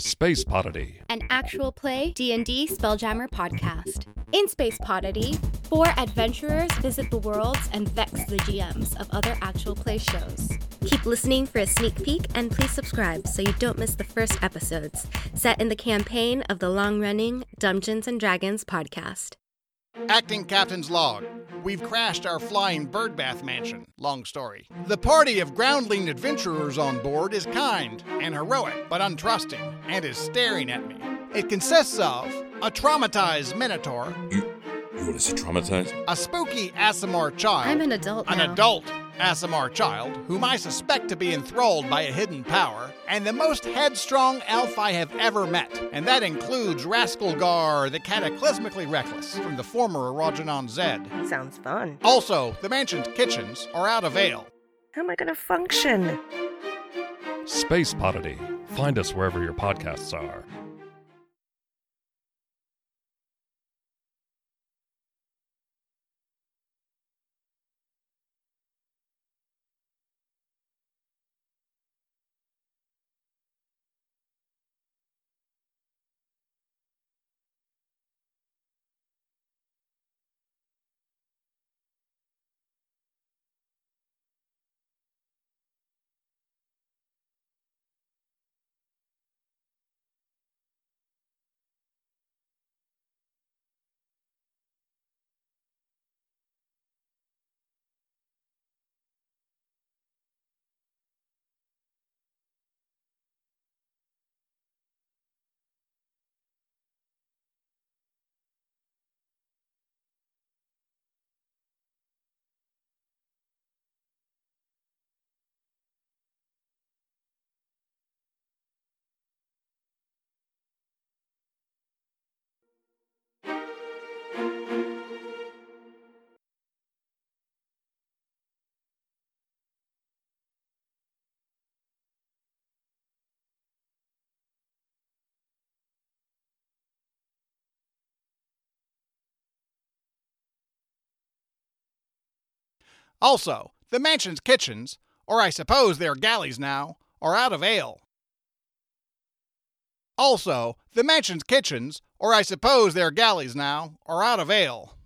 Space Podity. an actual play D&D Spelljammer podcast. In Space Podity, four adventurers visit the worlds and vex the GMs of other actual play shows. Keep listening for a sneak peek and please subscribe so you don't miss the first episodes set in the campaign of the long-running Dungeons and Dragons podcast. Acting Captain's Log. We've crashed our flying birdbath mansion. Long story. The party of groundling adventurers on board is kind and heroic, but untrusting, and is staring at me. It consists of a traumatized minotaur, You, you want to see traumatized? a spooky Aasimar child, I'm an adult an now. adult Aasimar child, whom I suspect to be enthralled by a hidden power, and the most headstrong elf I have ever met. And that includes Rascalgar, the cataclysmically reckless, from the former Erogenon Zed. Sounds fun. Also, the mansion's kitchens are out of ale. How am I gonna function? Space Podity. Find us wherever your podcasts are. Also, the mansion's kitchens, or I suppose they're galleys now, are out of ale. Also, the mansion's kitchens, or I suppose they're galleys now, are out of ale.